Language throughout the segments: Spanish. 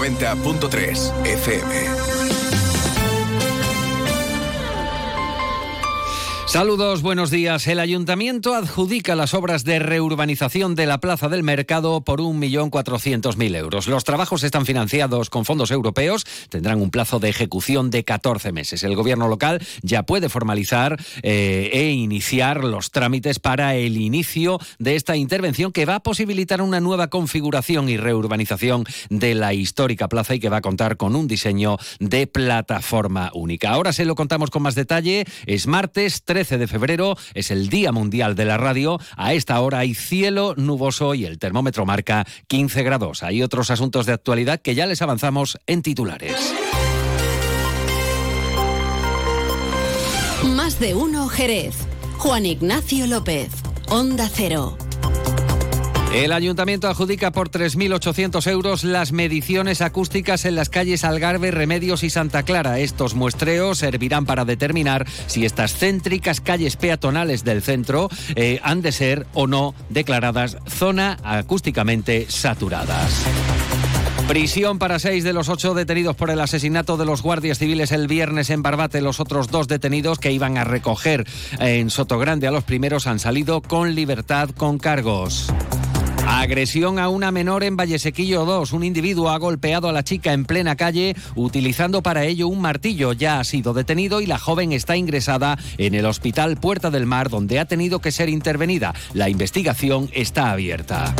90.3 FM. Saludos, buenos días. El ayuntamiento adjudica las obras de reurbanización de la Plaza del Mercado por 1.400.000 euros. Los trabajos están financiados con fondos europeos, tendrán un plazo de ejecución de 14 meses. El gobierno local ya puede formalizar eh, e iniciar los trámites para el inicio de esta intervención que va a posibilitar una nueva configuración y reurbanización de la histórica plaza y que va a contar con un diseño de plataforma única. Ahora se lo contamos con más detalle. Es martes 3 13 de febrero es el Día Mundial de la Radio. A esta hora hay cielo nuboso y el termómetro marca 15 grados. Hay otros asuntos de actualidad que ya les avanzamos en titulares. Más de uno Jerez. Juan Ignacio López. Onda Cero. El ayuntamiento adjudica por 3.800 euros las mediciones acústicas en las calles Algarve, Remedios y Santa Clara. Estos muestreos servirán para determinar si estas céntricas calles peatonales del centro eh, han de ser o no declaradas zona acústicamente saturadas. Prisión para seis de los ocho detenidos por el asesinato de los guardias civiles el viernes en Barbate. Los otros dos detenidos que iban a recoger en Sotogrande a los primeros han salido con libertad con cargos. Agresión a una menor en Vallesequillo 2. Un individuo ha golpeado a la chica en plena calle utilizando para ello un martillo. Ya ha sido detenido y la joven está ingresada en el hospital Puerta del Mar donde ha tenido que ser intervenida. La investigación está abierta.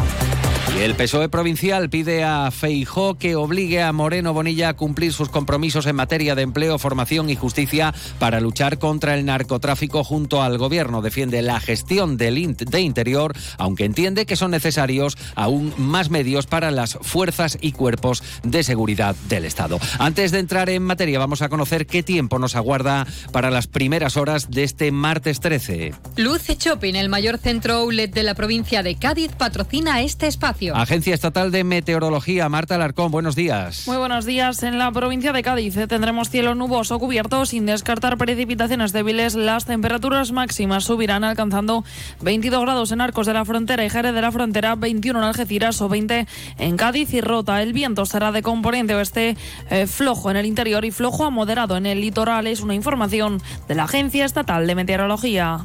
Y el PSOE provincial pide a Feijó que obligue a Moreno Bonilla a cumplir sus compromisos en materia de empleo, formación y justicia para luchar contra el narcotráfico junto al gobierno. Defiende la gestión del de interior, aunque entiende que son necesarios aún más medios para las fuerzas y cuerpos de seguridad del Estado. Antes de entrar en materia, vamos a conocer qué tiempo nos aguarda para las primeras horas de este martes 13. Luce Shopping, el mayor centro outlet de la provincia de Cádiz, patrocina este espacio. Agencia Estatal de Meteorología, Marta Alarcón, buenos días. Muy buenos días. En la provincia de Cádiz eh, tendremos cielo nuboso cubierto sin descartar precipitaciones débiles. Las temperaturas máximas subirán alcanzando 22 grados en Arcos de la Frontera y Jerez de la Frontera, 21 en Algeciras o 20 en Cádiz y Rota. El viento será de componente oeste eh, flojo en el interior y flojo a moderado en el litoral. Es una información de la Agencia Estatal de Meteorología.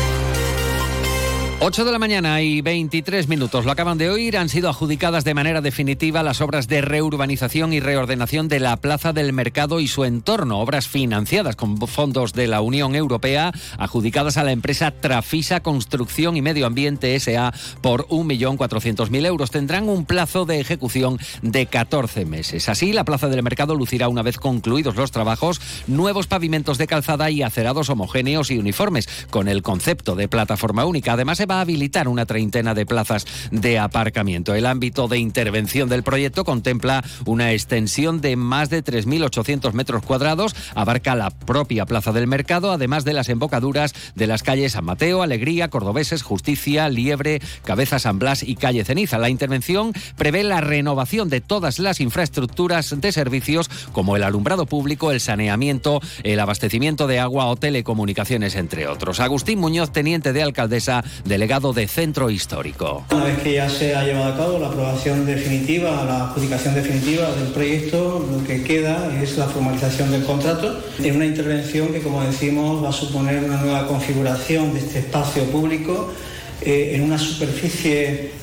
8 de la mañana y 23 minutos. Lo acaban de oír. Han sido adjudicadas de manera definitiva las obras de reurbanización y reordenación de la Plaza del Mercado y su entorno. Obras financiadas con fondos de la Unión Europea, adjudicadas a la empresa Trafisa Construcción y Medio Ambiente SA por 1.400.000 euros. Tendrán un plazo de ejecución de 14 meses. Así, la Plaza del Mercado lucirá, una vez concluidos los trabajos, nuevos pavimentos de calzada y acerados homogéneos y uniformes, con el concepto de plataforma única. Además, va a habilitar una treintena de plazas de aparcamiento. El ámbito de intervención del proyecto contempla una extensión de más de 3.800 metros cuadrados, abarca la propia Plaza del Mercado, además de las embocaduras de las calles San Mateo, Alegría, Cordobeses, Justicia, Liebre, Cabeza San Blas y Calle Ceniza. La intervención prevé la renovación de todas las infraestructuras de servicios como el alumbrado público, el saneamiento, el abastecimiento de agua o telecomunicaciones, entre otros. Agustín Muñoz, teniente de alcaldesa del delegado de Centro Histórico. Una vez que ya se ha llevado a cabo la aprobación definitiva, la adjudicación definitiva del proyecto, lo que queda es la formalización del contrato en una intervención que, como decimos, va a suponer una nueva configuración de este espacio público eh, en una superficie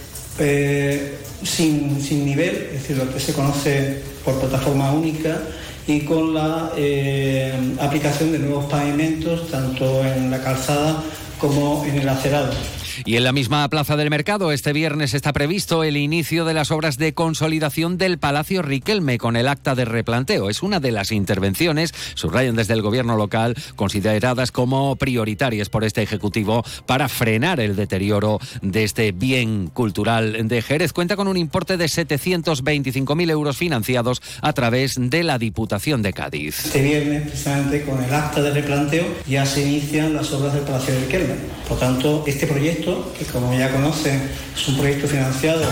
eh, sin, sin, nivel, es decir, lo que se conoce por plataforma única y con la eh, aplicación de nuevos pavimentos tanto en la calzada como en el acerado. Y en la misma Plaza del Mercado, este viernes está previsto el inicio de las obras de consolidación del Palacio Riquelme con el acta de replanteo. Es una de las intervenciones, subrayan desde el gobierno local, consideradas como prioritarias por este Ejecutivo para frenar el deterioro de este bien cultural de Jerez. Cuenta con un importe de 725.000 euros financiados a través de la Diputación de Cádiz. Este viernes, precisamente con el acta de replanteo, ya se inician las obras del Palacio Riquelme. Por tanto, este proyecto que como ya conocen es un proyecto financiado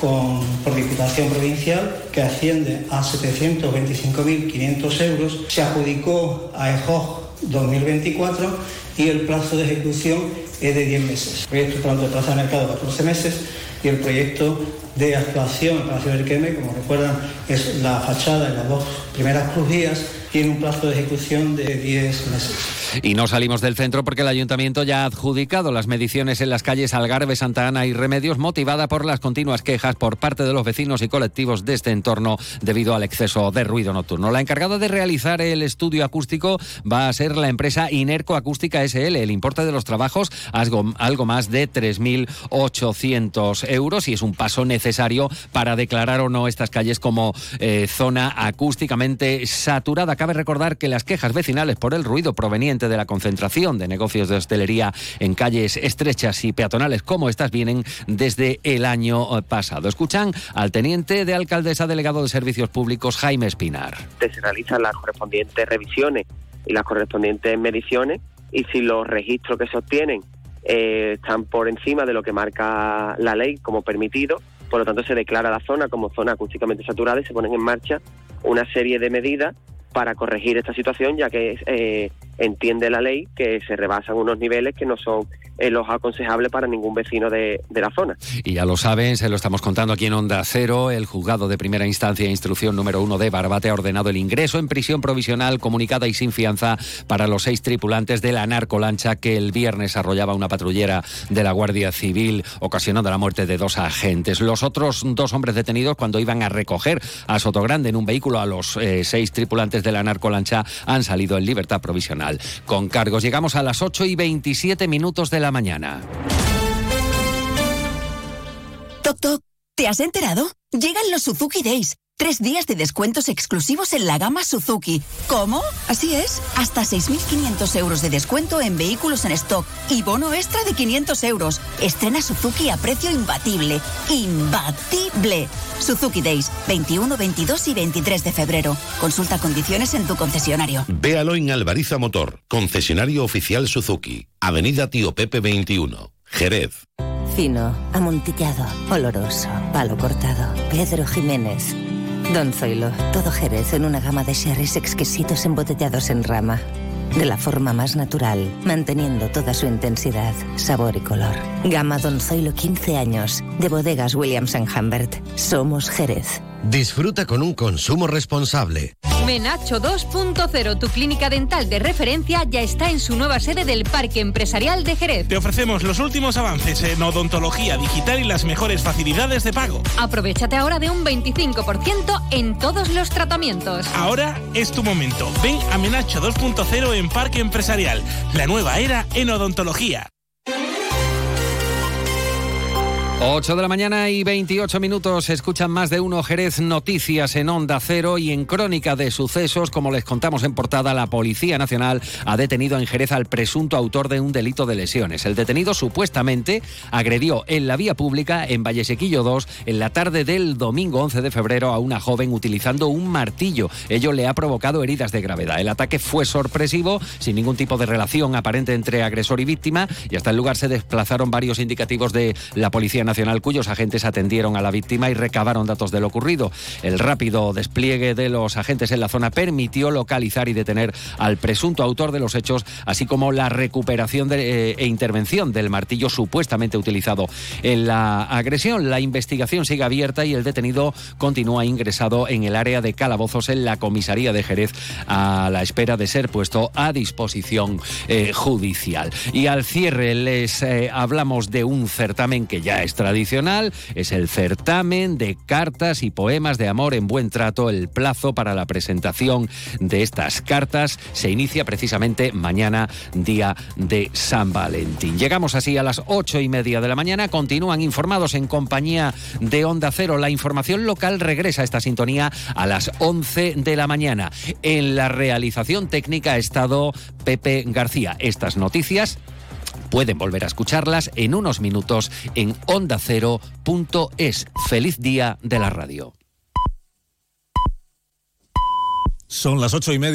con, por Diputación Provincial, que asciende a 725.500 euros. Se adjudicó a EJOG 2024 y el plazo de ejecución es de 10 meses. El proyecto pronto de plaza de mercado 14 meses y el proyecto de actuación en Palacio del Queme, como recuerdan, es la fachada en las dos primeras crujías tiene un plazo de ejecución de 10 meses. Y no salimos del centro porque el ayuntamiento ya ha adjudicado las mediciones en las calles Algarve, Santa Ana y Remedios, motivada por las continuas quejas por parte de los vecinos y colectivos de este entorno debido al exceso de ruido nocturno. La encargada de realizar el estudio acústico va a ser la empresa Inerco Acústica SL. El importe de los trabajos algo, algo más de 3.800 euros y es un paso necesario para declarar o no estas calles como eh, zona acústicamente saturada. Cabe recordar que las quejas vecinales por el ruido proveniente de la concentración de negocios de hostelería en calles estrechas y peatonales como estas vienen desde el año eh, pasado. Escuchan al teniente de alcaldesa delegado de Servicios Públicos, Jaime Espinar. Se realizan las correspondientes revisiones y las correspondientes mediciones y si los registros que se obtienen eh, están por encima de lo que marca la ley como permitido, por lo tanto se declara la zona como zona acústicamente saturada y se ponen en marcha una serie de medidas para corregir esta situación, ya que eh, entiende la ley que se rebasan unos niveles que no son eh, los aconsejables para ningún vecino de, la zona. Y ya lo saben, se lo estamos contando aquí en Onda Cero, el juzgado de primera instancia e instrucción número uno de Barbate ha ordenado el ingreso en prisión provisional comunicada y sin fianza para los seis tripulantes de la narcolancha que el viernes arrollaba una patrullera de la Guardia Civil, ocasionando la muerte de dos agentes. Los otros dos hombres detenidos, cuando iban a recoger a Sotogrande en un vehículo a los eh, seis tripulantes de la narcolancha, han salido en libertad provisional con cargos. Llegamos a las 8 y 27 minutos de la mañana. Toc, toc. ¿Te has enterado? Llegan los Suzuki Days. Tres días de descuentos exclusivos en la gama Suzuki. ¿Cómo? Así es. Hasta 6.500 euros de descuento en vehículos en stock y bono extra de 500 euros. Estrena Suzuki a precio imbatible. ¡Imbatible! Suzuki Days, 21, 22 y 23 de febrero. Consulta condiciones en tu concesionario. Véalo en Alvariza Motor, concesionario oficial Suzuki. Avenida Tío Pepe 21, Jerez. Fino, amontillado, oloroso, palo cortado. Pedro Jiménez. Don Zoilo, todo Jerez en una gama de sherries exquisitos embotellados en rama. De la forma más natural, manteniendo toda su intensidad, sabor y color. Gama Don Zoilo 15 años, de bodegas Williams ⁇ Humbert. Somos Jerez. Disfruta con un consumo responsable. Menacho 2.0, tu clínica dental de referencia, ya está en su nueva sede del Parque Empresarial de Jerez. Te ofrecemos los últimos avances en odontología digital y las mejores facilidades de pago. Aprovechate ahora de un 25% en todos los tratamientos. Ahora es tu momento. Ven a Menacho 2.0 en Parque Empresarial, la nueva era en odontología. 8 de la mañana y 28 minutos. Escuchan más de uno Jerez Noticias en Onda Cero y en Crónica de Sucesos. Como les contamos en portada, la Policía Nacional ha detenido en Jerez al presunto autor de un delito de lesiones. El detenido supuestamente agredió en la vía pública en Vallesequillo 2 en la tarde del domingo 11 de febrero a una joven utilizando un martillo. Ello le ha provocado heridas de gravedad. El ataque fue sorpresivo, sin ningún tipo de relación aparente entre agresor y víctima, y hasta el lugar se desplazaron varios indicativos de la Policía Nacional cuyos agentes atendieron a la víctima y recabaron datos de lo ocurrido. El rápido despliegue de los agentes en la zona permitió localizar y detener al presunto autor de los hechos, así como la recuperación de, eh, e intervención del martillo supuestamente utilizado en la agresión. La investigación sigue abierta y el detenido continúa ingresado en el área de calabozos en la comisaría de Jerez a la espera de ser puesto a disposición eh, judicial. Y al cierre les eh, hablamos de un certamen que ya es tradicional, es el certamen de cartas y poemas de amor en buen trato. El plazo para la presentación de estas cartas se inicia precisamente mañana, día de San Valentín. Llegamos así a las ocho y media de la mañana. Continúan informados en compañía de Onda Cero. La información local regresa a esta sintonía a las once de la mañana. En la realización técnica ha estado Pepe García. Estas noticias Pueden volver a escucharlas en unos minutos en ondacero.es. Feliz día de la radio. Son las ocho y media.